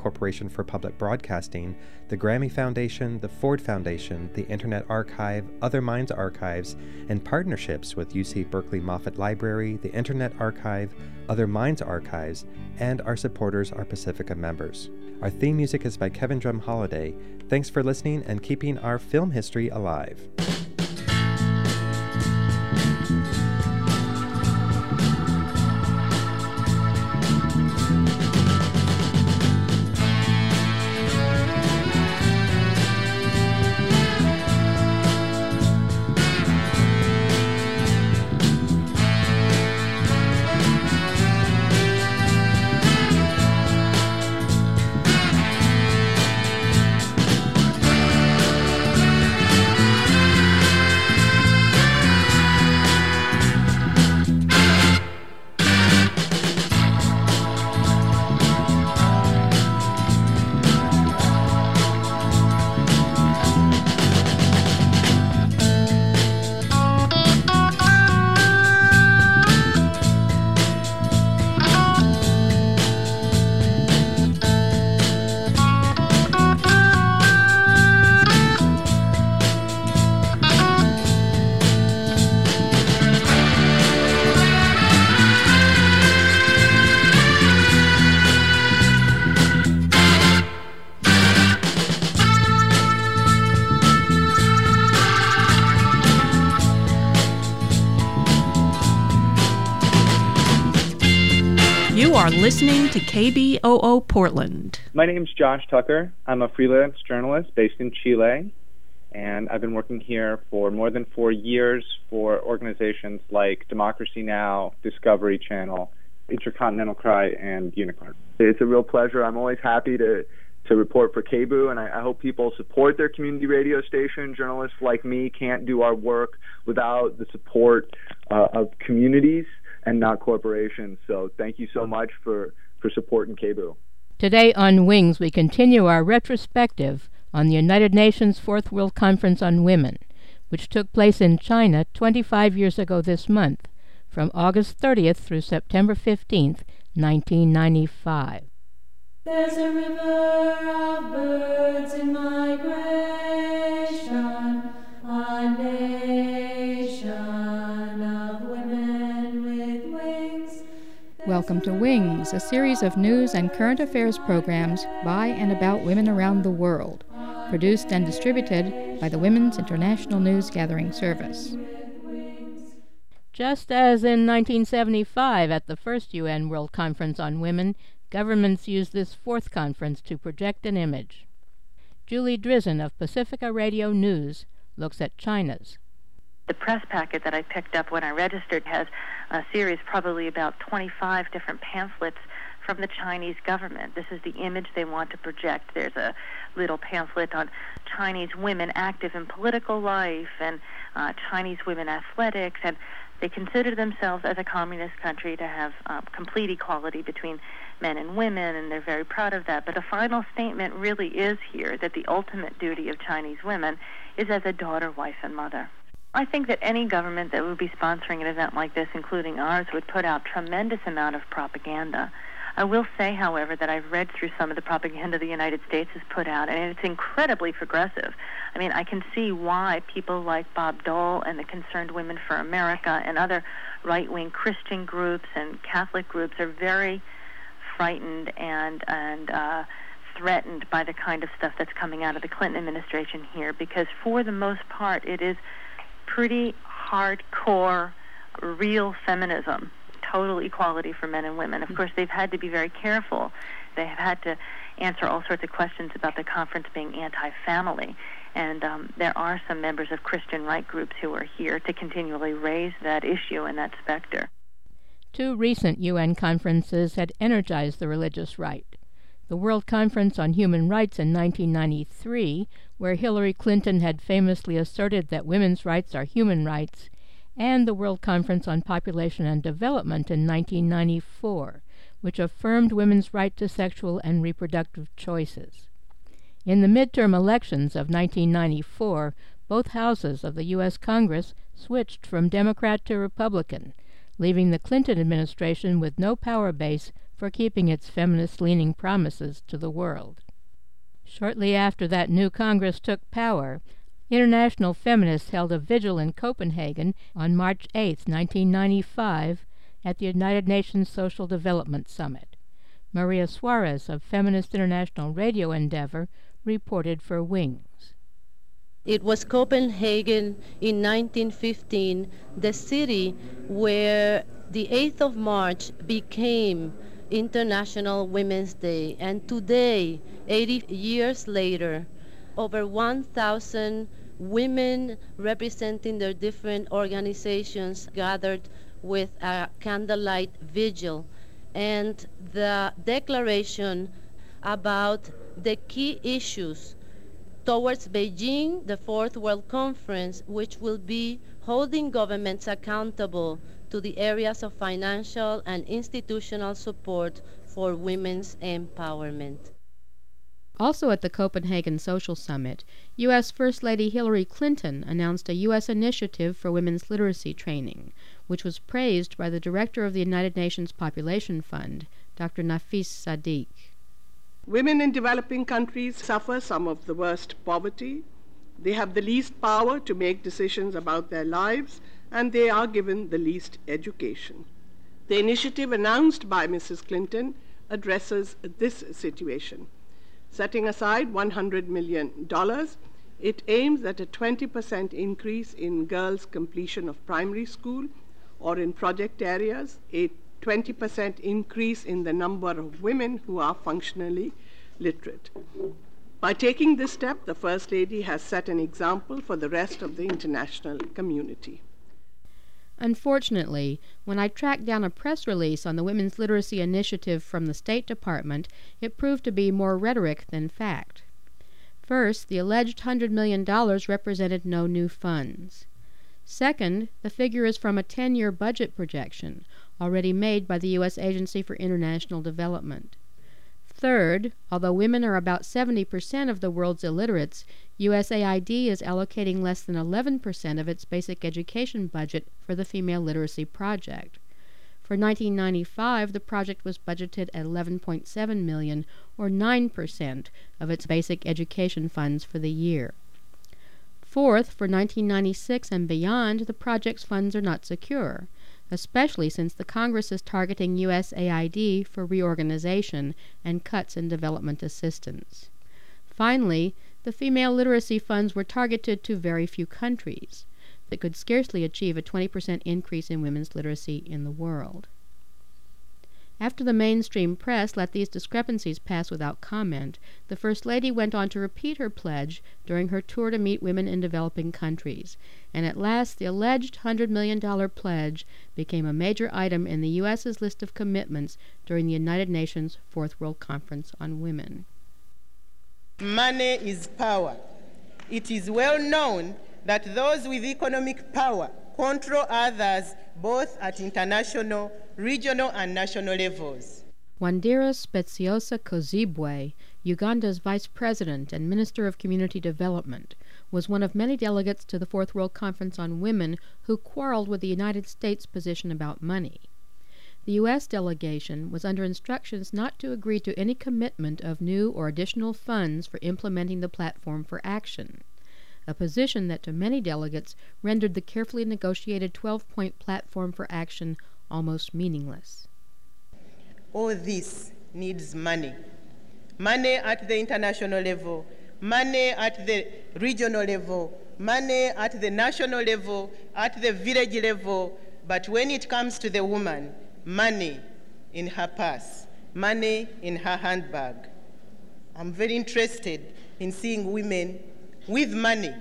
Corporation for Public Broadcasting, the Grammy Foundation, the Ford Foundation, the Internet Archive, Other Minds Archives, and partnerships with UC Berkeley Moffitt Library, the Internet Archive, Other Minds Archives, and our supporters are Pacifica members. Our theme music is by Kevin Drum Holiday. Thanks for listening and keeping our film history alive. Listening to KBOO Portland. My name is Josh Tucker. I'm a freelance journalist based in Chile, and I've been working here for more than four years for organizations like Democracy Now!, Discovery Channel, Intercontinental Cry, and Unicorn. It's a real pleasure. I'm always happy to to report for KBOO, and I, I, hope people support their community radio station. Journalists like me can't do our work without the support uh, of communities and not corporations. So thank you so much for, for supporting KBOO. Today on Wings, we continue our retrospective on the United Nations Fourth World Conference on Women, which took place in China 25 years ago this month, from August 30th through September 15th, 1995. There's a river of birds in migration, a nation Welcome to Wings, a series of news and current affairs programs by and about women around the world, produced and distributed by the Women's International News Gathering Service. Just as in 1975 at the first UN World Conference on Women, Governments use this fourth conference to project an image. Julie Drizin of Pacifica Radio News looks at China's. The press packet that I picked up when I registered has a series, probably about 25 different pamphlets from the Chinese government. This is the image they want to project. There's a little pamphlet on Chinese women active in political life and uh, Chinese women athletics, and they consider themselves as a communist country to have uh, complete equality between men and women, and they're very proud of that. But the final statement really is here that the ultimate duty of Chinese women is as a daughter, wife, and mother. I think that any government that would be sponsoring an event like this, including ours, would put out tremendous amount of propaganda. I will say, however, that I've read through some of the propaganda the United States has put out, and it's incredibly progressive. I mean, I can see why people like Bob Dole and the Concerned Women for America and other right-wing Christian groups and Catholic groups are very frightened and and uh, threatened by the kind of stuff that's coming out of the Clinton administration here, because for the most part, it is pretty hardcore, real feminism, total equality for men and women. Of course, they've had to be very careful. They have had to answer all sorts of questions about the conference being anti-family. And um, there are some members of Christian right groups who are here to continually raise that issue and that specter. Two recent UN conferences had energized the religious right. The World Conference on Human Rights in 1993, where Hillary Clinton had famously asserted that women's rights are human rights, and the World Conference on Population and Development in 1994, which affirmed women's right to sexual and reproductive choices. In the midterm elections of 1994, both houses of the U.S. Congress switched from Democrat to Republican, leaving the Clinton administration with no power base for keeping its feminist leaning promises to the world. Shortly after that new Congress took power, international feminists held a vigil in Copenhagen on March 8, 1995, at the United Nations Social Development Summit. Maria Suarez of Feminist International Radio Endeavor reported for Wings. It was Copenhagen in 1915, the city where the 8th of March became International Women's Day. And today, 80 years later, over 1,000 women representing their different organizations gathered with a candlelight vigil and the declaration about the key issues towards Beijing, the Fourth World Conference, which will be holding governments accountable to the areas of financial and institutional support for women's empowerment. Also at the Copenhagen Social Summit, U.S. First Lady Hillary Clinton announced a U.S. initiative for women's literacy training, which was praised by the director of the United Nations Population Fund, Dr. Nafis Sadik. Women in developing countries suffer some of the worst poverty. They have the least power to make decisions about their lives, and they are given the least education. The initiative announced by Mrs. Clinton addresses this situation. Setting aside $100 million, it aims at a 20% increase in girls' completion of primary school, or in project areas, a 20% increase in the number of women who are functionally literate. By taking this step, the First Lady has set an example for the rest of the international community. Unfortunately, when I tracked down a press release on the Women's Literacy Initiative from the State Department, it proved to be more rhetoric than fact. First, the alleged $100 million represented no new funds. Second, the figure is from a 10 year budget projection, already made by the U.S. Agency for International Development. Third, although women are about 70% of the world's illiterates, USAID is allocating less than 11% of its basic education budget for the Female Literacy Project. For 1995, the project was budgeted at 11.7 million or 9% of its basic education funds for the year. Fourth, for 1996 and beyond, the project's funds are not secure especially since the Congress is targeting USAID for reorganization and cuts in development assistance. Finally, the female literacy funds were targeted to very few countries that could scarcely achieve a 20% increase in women's literacy in the world. After the mainstream press let these discrepancies pass without comment, the First Lady went on to repeat her pledge during her tour to meet women in developing countries, and at last the alleged $100 million pledge became a major item in the U.S.'s list of commitments during the United Nations Fourth World Conference on Women. Money is power. It is well known that those with economic power control others both at international, regional, and national levels. Wandira Specioza Kazibwe, Uganda's vice president and minister of community development, was one of many delegates to the Fourth World Conference on Women who quarreled with the United States' position about money. The U.S. delegation was under instructions not to agree to any commitment of new or additional funds for implementing the platform for action a position that to many delegates rendered the carefully negotiated 12 point platform for action almost meaningless. All this needs money. Money at the international level, money at the regional level, money at the national level, at the village level, but when it comes to the woman, money in her purse, money in her handbag. I'm very interested in seeing women with money,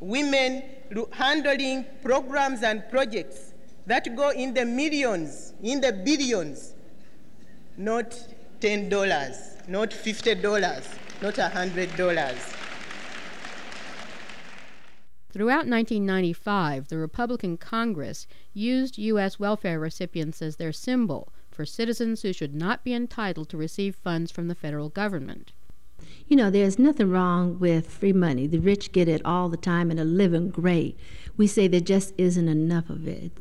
women handling programs and projects that go in the millions, in the billions, not $10, not $50, not $100. Throughout 1995, the Republican Congress used U.S. welfare recipients as their symbol for citizens who should not be entitled to receive funds from the federal government. You know, there's nothing wrong with free money. The rich get it all the time and are living great. We say there just isn't enough of it.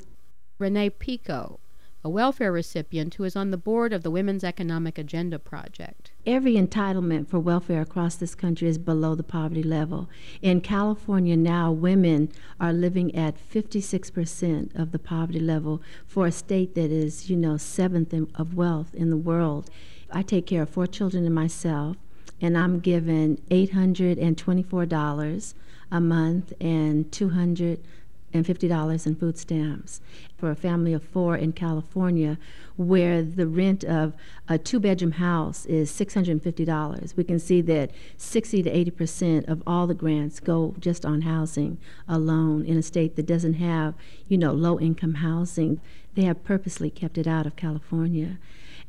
Renee Pico, a welfare recipient who is on the board of the Women's Economic Agenda Project. Every entitlement for welfare across this country is below the poverty level. In California now, women are living at 56% of the poverty level for a state that is, you know, seventh of wealth in the world. I take care of four children and myself, and I'm given $824 a month and 200 and $50 in food stamps for a family of four in California, where the rent of a two bedroom house is $650. We can see that 60 to 80 percent of all the grants go just on housing alone in a state that doesn't have, you know, low income housing. They have purposely kept it out of California.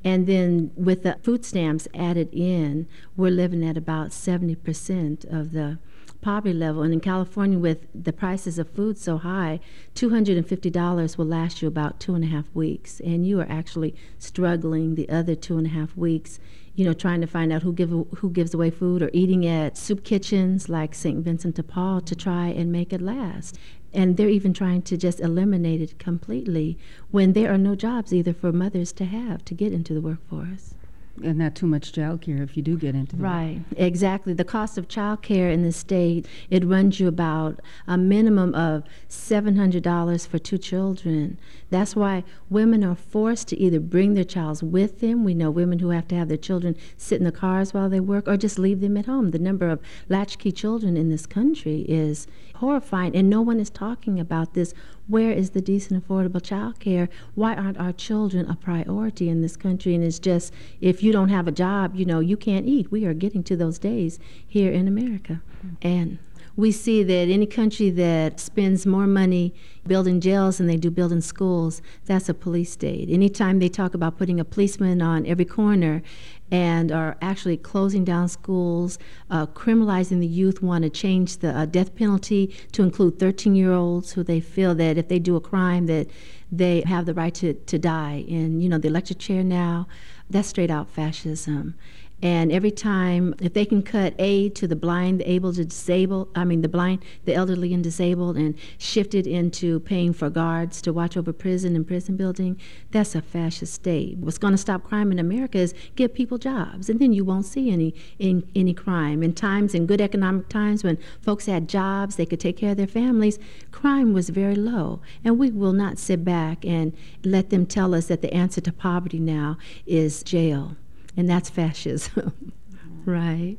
And then with the food stamps added in, we're living at about 70% of the poverty level. And in California, with the prices of food so high, $250 will last you about two and a half weeks. And you are actually struggling the other two and a half weeks, you know, trying to find out who, give, who gives away food or eating at soup kitchens like St. Vincent de Paul to try and make it last. And they're even trying to just eliminate it completely when there are no jobs either for mothers to have to get into the workforce and not too much child care if you do get into right exactly the cost of child care in the state it runs you about a minimum of $700 for two children that's why women are forced to either bring their child with them we know women who have to have their children sit in the cars while they work or just leave them at home the number of latchkey children in this country is horrifying and no one is talking about this where is the decent, affordable child care? Why aren't our children a priority in this country? And it's just, if you don't have a job, you know, you can't eat. We are getting to those days here in America. Mm-hmm. And we see that any country that spends more money building jails than they do building schools, that's a police state. Anytime they talk about putting a policeman on every corner and are actually closing down schools, uh, criminalizing the youth, want to change the uh, death penalty to include 13 year olds who they feel that if they do a crime that they have the right to, to die. And, you know, the electric chair now, that's straight out fascism. And every time, if they can cut aid to the blind, the able, to disable, I mean, the blind, the elderly, and disabled, and shift it into paying for guards to watch over prison and prison building, that's a fascist state. What's going to stop crime in America is give people jobs, and then you won't see any in, any crime. In times, in good economic times, when folks had jobs, they could take care of their families, crime was very low. And we will not sit back and let them tell us that the answer to poverty now is jail and that's fascism, right?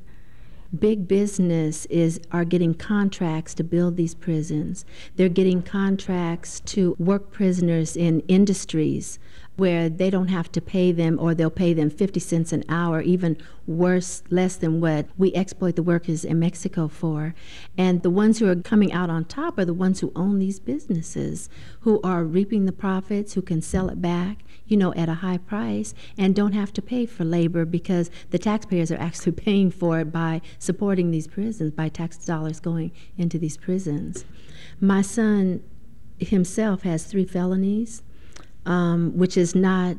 Big business is are getting contracts to build these prisons. They're getting contracts to work prisoners in industries where they don't have to pay them or they'll pay them 50 cents an hour, even worse, less than what we exploit the workers in Mexico for. And the ones who are coming out on top are the ones who own these businesses, who are reaping the profits, who can sell it back, you know, at a high price and don't have to pay for labor because the taxpayers are actually paying for it by supporting these prisons, by tax dollars going into these prisons. My son himself has three felonies, um, which is not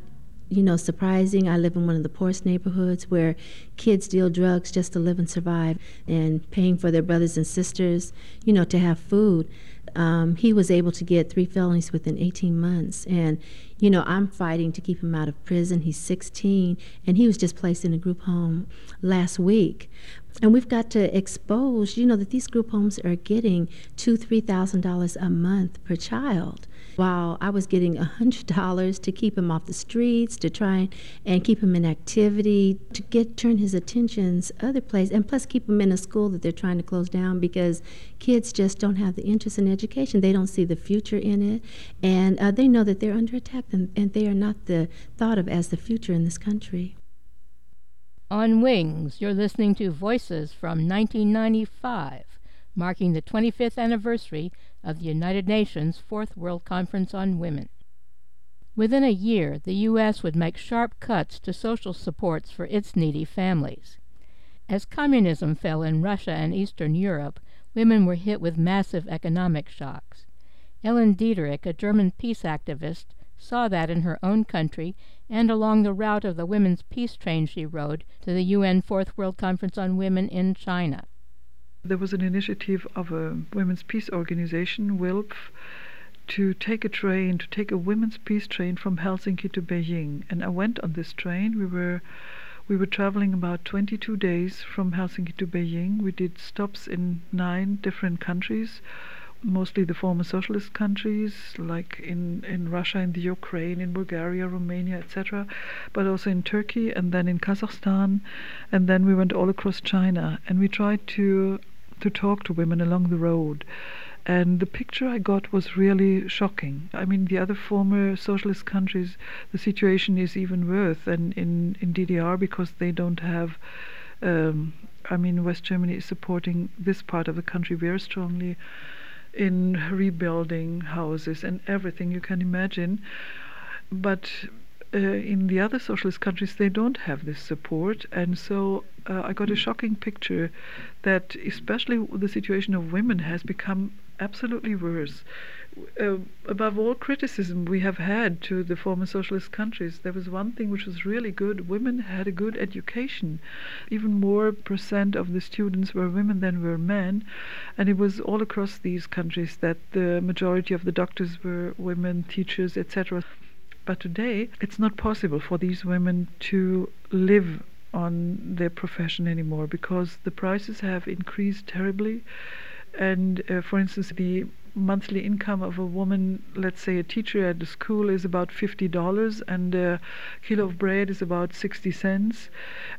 you know, surprising. I live in one of the poorest neighborhoods where kids deal drugs just to live and survive and paying for their brothers and sisters, you know, to have food. Um, he was able to get three felonies within 18 months. And, you know, I'm fighting to keep him out of prison. He's 16, and he was just placed in a group home last week. And we've got to expose, you know, that these group homes are getting two, three thousand dollars a month per child while I was getting a $100 to keep him off the streets, to try and keep him in activity, to get turn his attentions other places, and plus keep him in a school that they're trying to close down because kids just don't have the interest in education. They don't see the future in it, and uh, they know that they're under attack, and, and they are not the thought of as the future in this country. On Wings, you're listening to Voices from 1995, marking the 25th anniversary of the United Nations Fourth World Conference on Women. Within a year, the U.S. would make sharp cuts to social supports for its needy families. As communism fell in Russia and Eastern Europe, women were hit with massive economic shocks. Ellen Diederich, a German peace activist, saw that in her own country and along the route of the women's peace train she rode to the UN Fourth World Conference on Women in China. There was an initiative of a women's peace organization, WILPF, to take a train, to take a women's peace train from Helsinki to Beijing. And I went on this train. We were we were traveling about 22 days from Helsinki to Beijing. We did stops in nine different countries, mostly the former socialist countries, like in, in Russia, in the Ukraine, in Bulgaria, Romania, etc., but also in Turkey and then in Kazakhstan, and then we went all across China. And we tried to to talk to women along the road. And the picture I got was really shocking. I mean, the other former socialist countries, the situation is even worse than in, in DDR because they don't have. Um, I mean, West Germany is supporting this part of the country very strongly in rebuilding houses and everything you can imagine. But uh, in the other socialist countries, they don't have this support, and so uh, I got a shocking picture that, especially the situation of women, has become absolutely worse. Uh, above all criticism we have had to the former socialist countries, there was one thing which was really good. Women had a good education. Even more percent of the students were women than were men. And it was all across these countries that the majority of the doctors were women, teachers, etc. But today, it's not possible for these women to live on their profession anymore because the prices have increased terribly and uh, for instance, the monthly income of a woman, let's say a teacher at the school, is about fifty dollars, and a kilo of bread is about sixty cents,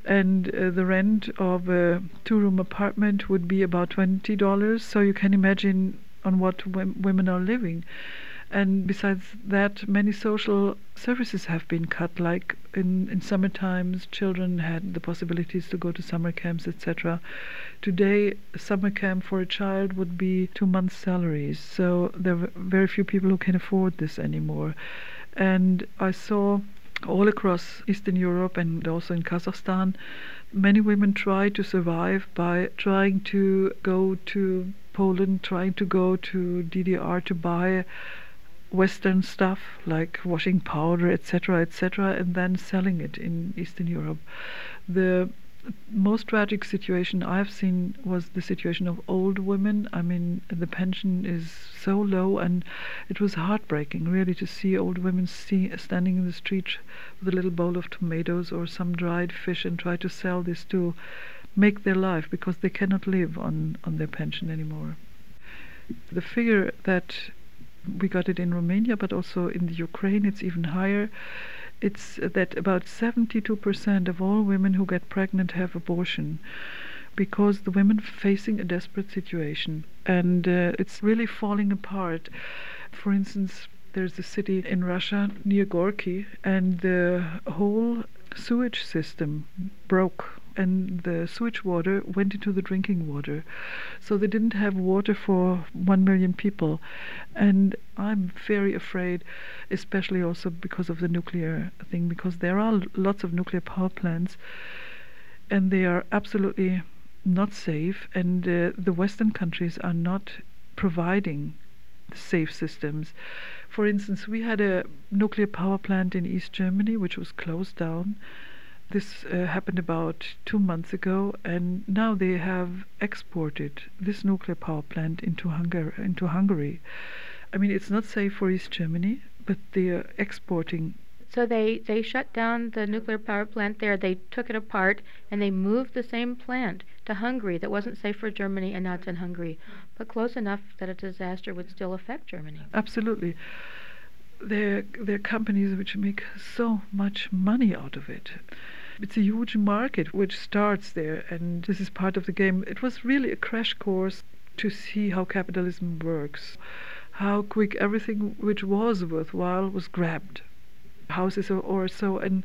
and uh, the rent of a two-room apartment would be about twenty dollars. So you can imagine on what women are living. And besides that, many social services have been cut. Like in, in summer times, children had the possibilities to go to summer camps, etc. Today, summer camp for a child would be two months' salaries. So there are very few people who can afford this anymore. And I saw all across Eastern Europe and also in Kazakhstan, many women try to survive by trying to go to Poland, trying to go to DDR to buy Western stuff like washing powder, etc., etc., and then selling it in Eastern Europe. The most tragic situation I've seen was the situation of old women. I mean, the pension is so low, and it was heartbreaking, really, to see old women see, standing in the street with a little bowl of tomatoes or some dried fish and try to sell this to make their life because they cannot live on, on their pension anymore. The figure that we got it in Romania, but also in the Ukraine, it's even higher. It's that about 72% of all women who get pregnant have abortion because the women facing a desperate situation and uh, it's really falling apart. For instance, there's a city in Russia near Gorky, and the whole sewage system broke and the sewage water went into the drinking water. So they didn't have water for one million people. And I'm very afraid, especially also because of the nuclear thing, because there are lots of nuclear power plants and they are absolutely not safe, and uh, the Western countries are not providing safe systems. For instance, we had a nuclear power plant in East Germany which was closed down this uh, happened about two months ago, and now they have exported this nuclear power plant into Hungary. Into Hungary. I mean, it's not safe for East Germany, but they are exporting. So they, they shut down the nuclear power plant there. They took it apart and they moved the same plant to Hungary that wasn't safe for Germany, and now it's in Hungary, but close enough that a disaster would still affect Germany. Absolutely. They're, they're companies which make so much money out of it. It's a huge market which starts there, and this is part of the game. It was really a crash course to see how capitalism works, how quick everything which was worthwhile was grabbed. Houses or, or so, and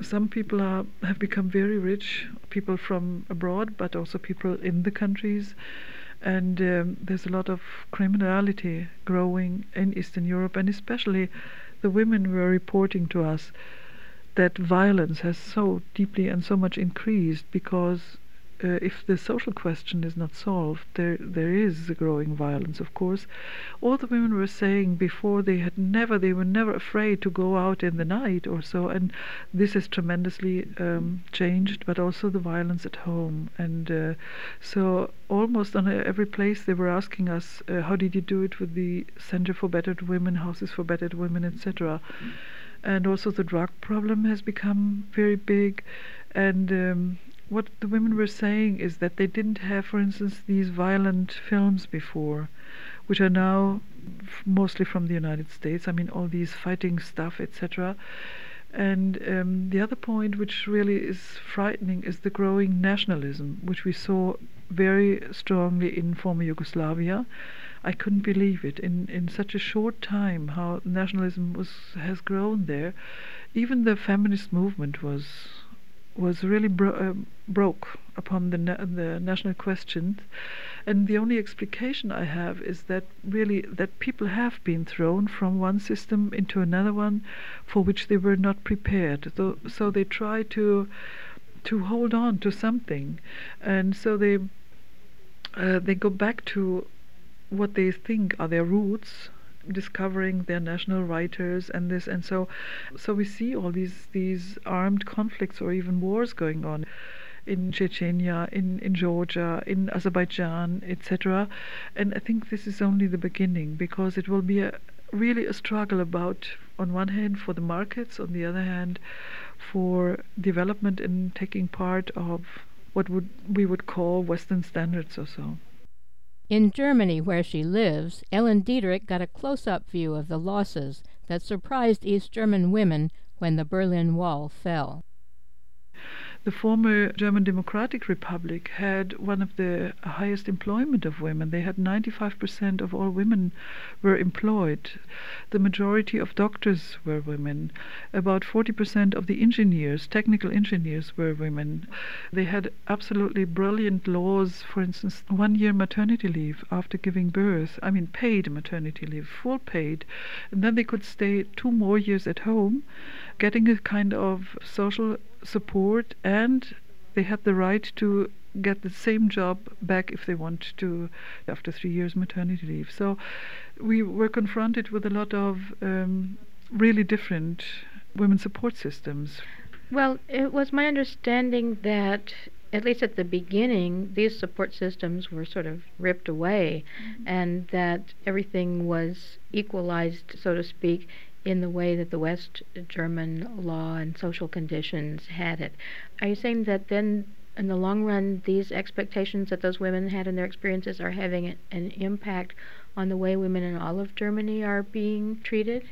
some people are, have become very rich, people from abroad, but also people in the countries. And um, there's a lot of criminality growing in Eastern Europe, and especially the women were reporting to us that violence has so deeply and so much increased because uh, if the social question is not solved, there there is a growing violence. Of course, all the women were saying before they had never, they were never afraid to go out in the night or so, and this has tremendously um, changed. But also the violence at home, and uh, so almost on every place they were asking us, uh, how did you do it with the Center for Battered Women, Houses for Battered Women, etc. And also the drug problem has become very big, and um, what the women were saying is that they didn't have, for instance, these violent films before, which are now f- mostly from the United States. I mean, all these fighting stuff, etc. And um, the other point, which really is frightening, is the growing nationalism, which we saw very strongly in former Yugoslavia. I couldn't believe it in in such a short time how nationalism was has grown there. Even the feminist movement was was really bro- uh, broke upon the na- the national questions, and the only explication I have is that really that people have been thrown from one system into another one, for which they were not prepared. So, so they try to to hold on to something, and so they uh, they go back to what they think are their roots discovering their national writers and this and so so we see all these these armed conflicts or even wars going on in Chechnya, in, in Georgia, in Azerbaijan, etc. And I think this is only the beginning because it will be a, really a struggle about, on one hand, for the markets, on the other hand, for development and taking part of what would we would call Western standards or so. In Germany, where she lives, Ellen Diederich got a close up view of the losses that surprised East German women when the Berlin Wall fell. The former German Democratic Republic had one of the highest employment of women. They had 95% of all women were employed. The majority of doctors were women. About 40% of the engineers, technical engineers, were women. They had absolutely brilliant laws, for instance, one year maternity leave after giving birth. I mean, paid maternity leave, full paid. And then they could stay two more years at home, getting a kind of social support and they had the right to get the same job back if they want to after three years maternity leave. So we were confronted with a lot of um, really different women support systems. Well, it was my understanding that at least at the beginning, these support systems were sort of ripped away, mm-hmm. and that everything was equalized, so to speak, in the way that the West German law and social conditions had it. Are you saying that then, in the long run, these expectations that those women had in their experiences are having an impact on the way women in all of Germany are being treated?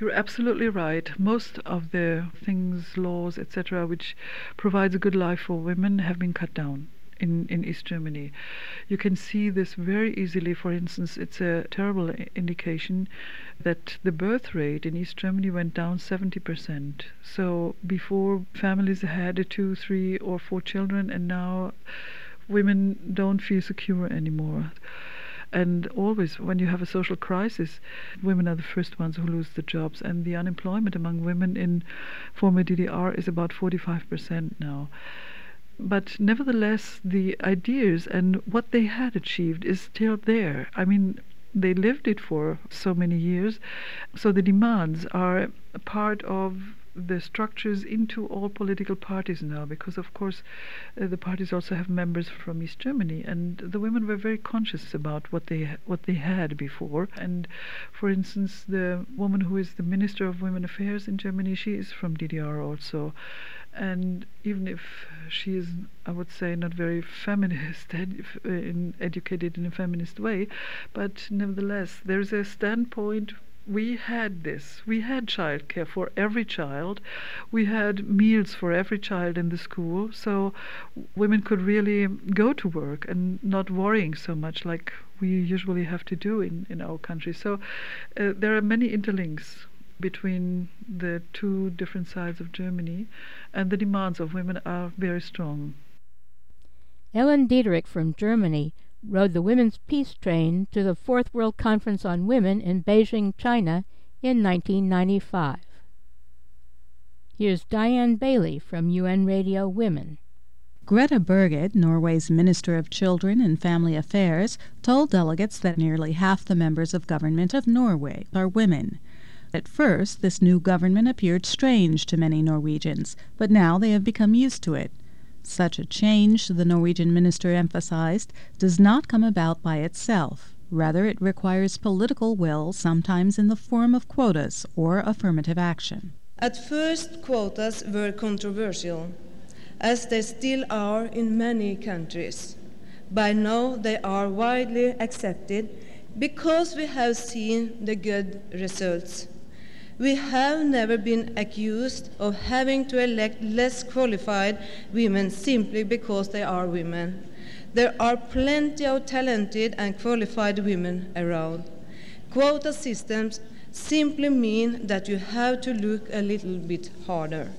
You're absolutely right. Most of the things, laws, etc., which provides a good life for women have been cut down in, in East Germany. You can see this very easily. For instance, it's a terrible indication that the birth rate in East Germany went down 70%. So before families had two, three, or four children, and now women don't feel secure anymore. And always, when you have a social crisis, women are the first ones who lose the jobs. And the unemployment among women in former DDR is about 45% now but nevertheless, the ideas and what they had achieved is still there. I mean, they lived it for so many years, so the demands are part of the structures into all political parties now because of course uh, the parties also have members from East Germany and the women were very conscious about what they what they had before. And for instance the woman who is the minister of women affairs in Germany she is from DDR also and even if she is, I would say, not very feminist, in, educated in a feminist way, but nevertheless, there's a standpoint. We had this. We had childcare for every child. We had meals for every child in the school, so women could really go to work and not worrying so much like we usually have to do in, in our country. So uh, there are many interlinks between the two different sides of Germany, and the demands of women are very strong. Ellen Diederich from Germany rode the Women's Peace Train to the Fourth World Conference on Women in Beijing, China in 1995. Here's Diane Bailey from UN Radio Women. Grete Berget, Norway's Minister of Children and Family Affairs, told delegates that nearly half the members of government of Norway are women. At first, this new government appeared strange to many Norwegians, but now they have become used to it. Such a change, the Norwegian minister emphasized, does not come about by itself. Rather, it requires political will, sometimes in the form of quotas or affirmative action. At first, quotas were controversial, as they still are in many countries. By now, they are widely accepted because we have seen the good results. We have never been accused of having to elect less qualified women simply because they are women. There are plenty of talented and qualified women around. Quota systems simply mean that you have to look a little bit harder.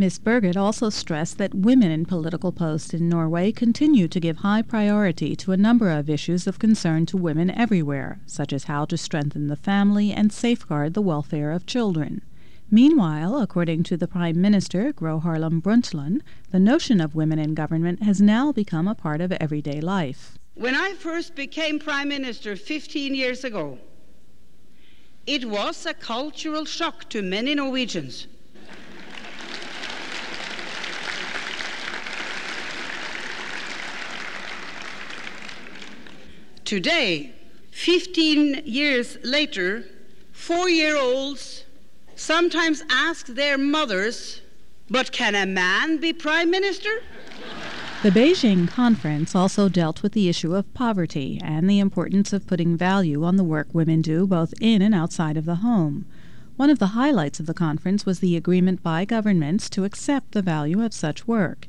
Ms. Berget also stressed that women in political posts in Norway continue to give high priority to a number of issues of concern to women everywhere, such as how to strengthen the family and safeguard the welfare of children. Meanwhile, according to the Prime Minister, Gro Harlem Brundtland, the notion of women in government has now become a part of everyday life. When I first became Prime Minister 15 years ago, it was a cultural shock to many Norwegians Today, 15 years later, four year olds sometimes ask their mothers, But can a man be prime minister? The Beijing conference also dealt with the issue of poverty and the importance of putting value on the work women do both in and outside of the home. One of the highlights of the conference was the agreement by governments to accept the value of such work.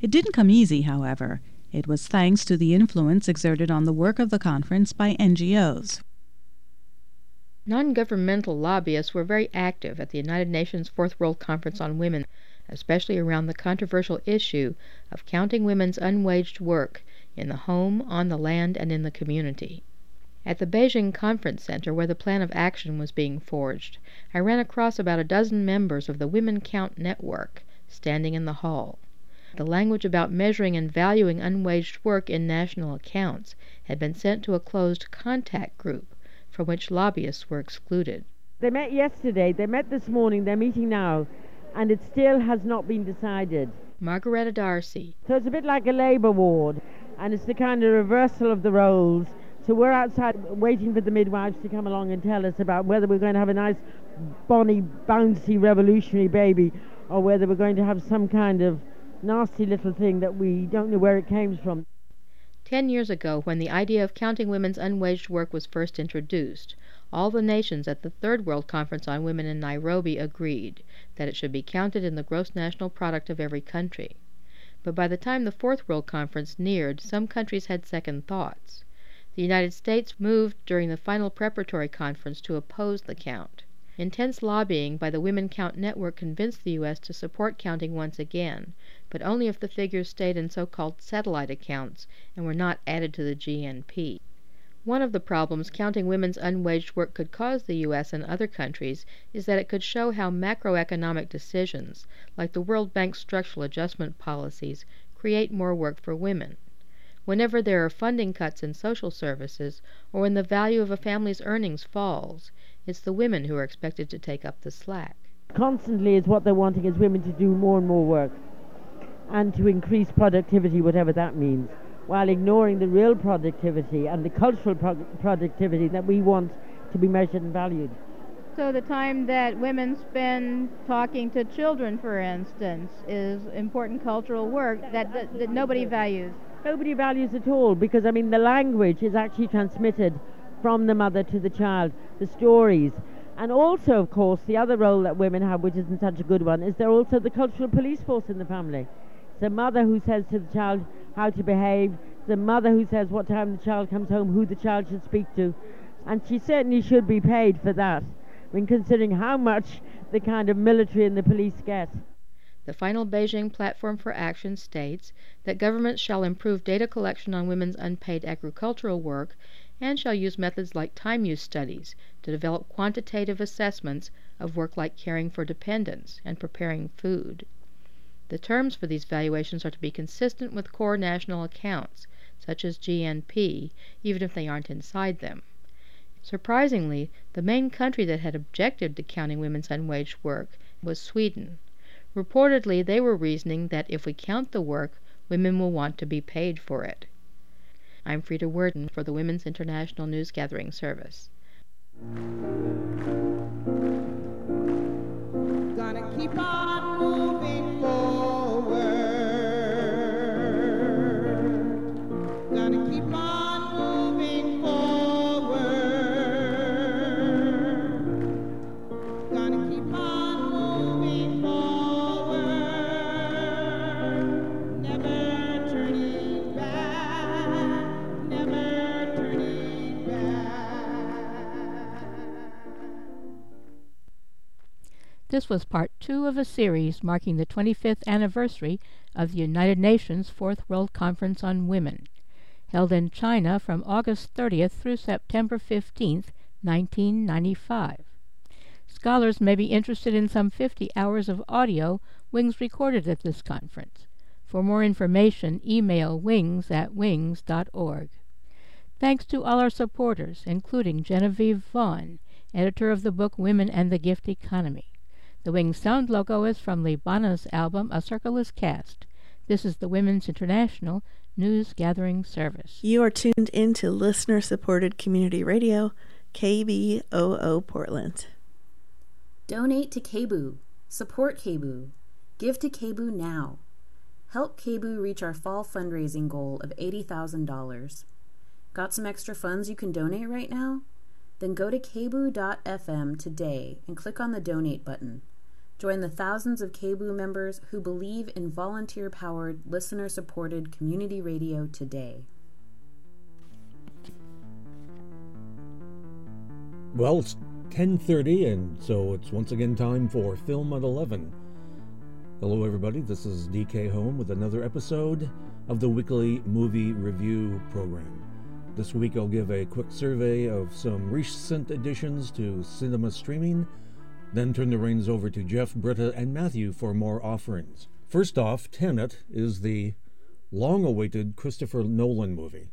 It didn't come easy, however. It was thanks to the influence exerted on the work of the conference by NGOs. Non governmental lobbyists were very active at the United Nations Fourth World Conference on Women, especially around the controversial issue of counting women's unwaged work in the home, on the land, and in the community. At the Beijing Conference Center, where the plan of action was being forged, I ran across about a dozen members of the Women Count Network standing in the hall. The language about measuring and valuing unwaged work in national accounts had been sent to a closed contact group from which lobbyists were excluded. They met yesterday, they met this morning, they're meeting now, and it still has not been decided. Margaretta D'Arcy. So it's a bit like a labour ward, and it's the kind of reversal of the roles. So we're outside waiting for the midwives to come along and tell us about whether we're going to have a nice, bonny, bouncy, revolutionary baby, or whether we're going to have some kind of nasty little thing that we don't know where it came from. Ten years ago, when the idea of counting women's unwaged work was first introduced, all the nations at the Third World Conference on Women in Nairobi agreed that it should be counted in the gross national product of every country. But by the time the Fourth World Conference neared, some countries had second thoughts. The United States moved during the final preparatory conference to oppose the count. Intense lobbying by the Women Count Network convinced the U.S. to support counting once again, but only if the figures stayed in so called satellite accounts and were not added to the GNP. One of the problems counting women's unwaged work could cause the U.S. and other countries is that it could show how macroeconomic decisions, like the World Bank's structural adjustment policies, create more work for women. Whenever there are funding cuts in social services, or when the value of a family's earnings falls, it's the women who are expected to take up the slack. Constantly is what they're wanting is women to do more and more work and to increase productivity, whatever that means, while ignoring the real productivity and the cultural pro- productivity that we want to be measured and valued. So the time that women spend talking to children, for instance, is important cultural work that, that, that nobody values. Nobody values at all because, I mean, the language is actually transmitted from the mother to the child, the stories. And also, of course, the other role that women have, which isn't such a good one, is they're also the cultural police force in the family. The mother who says to the child how to behave, the mother who says what time the child comes home, who the child should speak to. And she certainly should be paid for that, when considering how much the kind of military and the police get. The final Beijing Platform for Action states that governments shall improve data collection on women's unpaid agricultural work and shall use methods like time use studies to develop quantitative assessments of work like caring for dependents and preparing food. The terms for these valuations are to be consistent with core national accounts, such as GNP, even if they aren't inside them. Surprisingly, the main country that had objected to counting women's unwaged work was Sweden. Reportedly, they were reasoning that if we count the work, women will want to be paid for it. I'm Frieda Werden for the Women's International News Gathering Service. Gonna keep on moving This was part two of a series marking the 25th anniversary of the United Nations Fourth World Conference on Women, held in China from August 30th through September 15th, 1995. Scholars may be interested in some 50 hours of audio Wings recorded at this conference. For more information, email wings at wings.org. Thanks to all our supporters, including Genevieve Vaughan, editor of the book Women and the Gift Economy. The Wings sound logo is from Libana's album A Circle is Cast. This is the Women's International News Gathering Service. You are tuned into listener supported community radio, KBOO Portland. Donate to KBOO. Support KBOO. Give to KBOO now. Help KBOO reach our fall fundraising goal of $80,000. Got some extra funds you can donate right now? Then go to kboo.fm today and click on the donate button. Join the thousands of KBOO members who believe in volunteer powered, listener supported community radio today. Well, it's 10:30 and so it's once again time for Film at 11. Hello everybody, this is DK Home with another episode of the weekly movie review program. This week I'll give a quick survey of some recent additions to cinema streaming, then turn the reins over to Jeff, Britta, and Matthew for more offerings. First off, Tenet is the long awaited Christopher Nolan movie.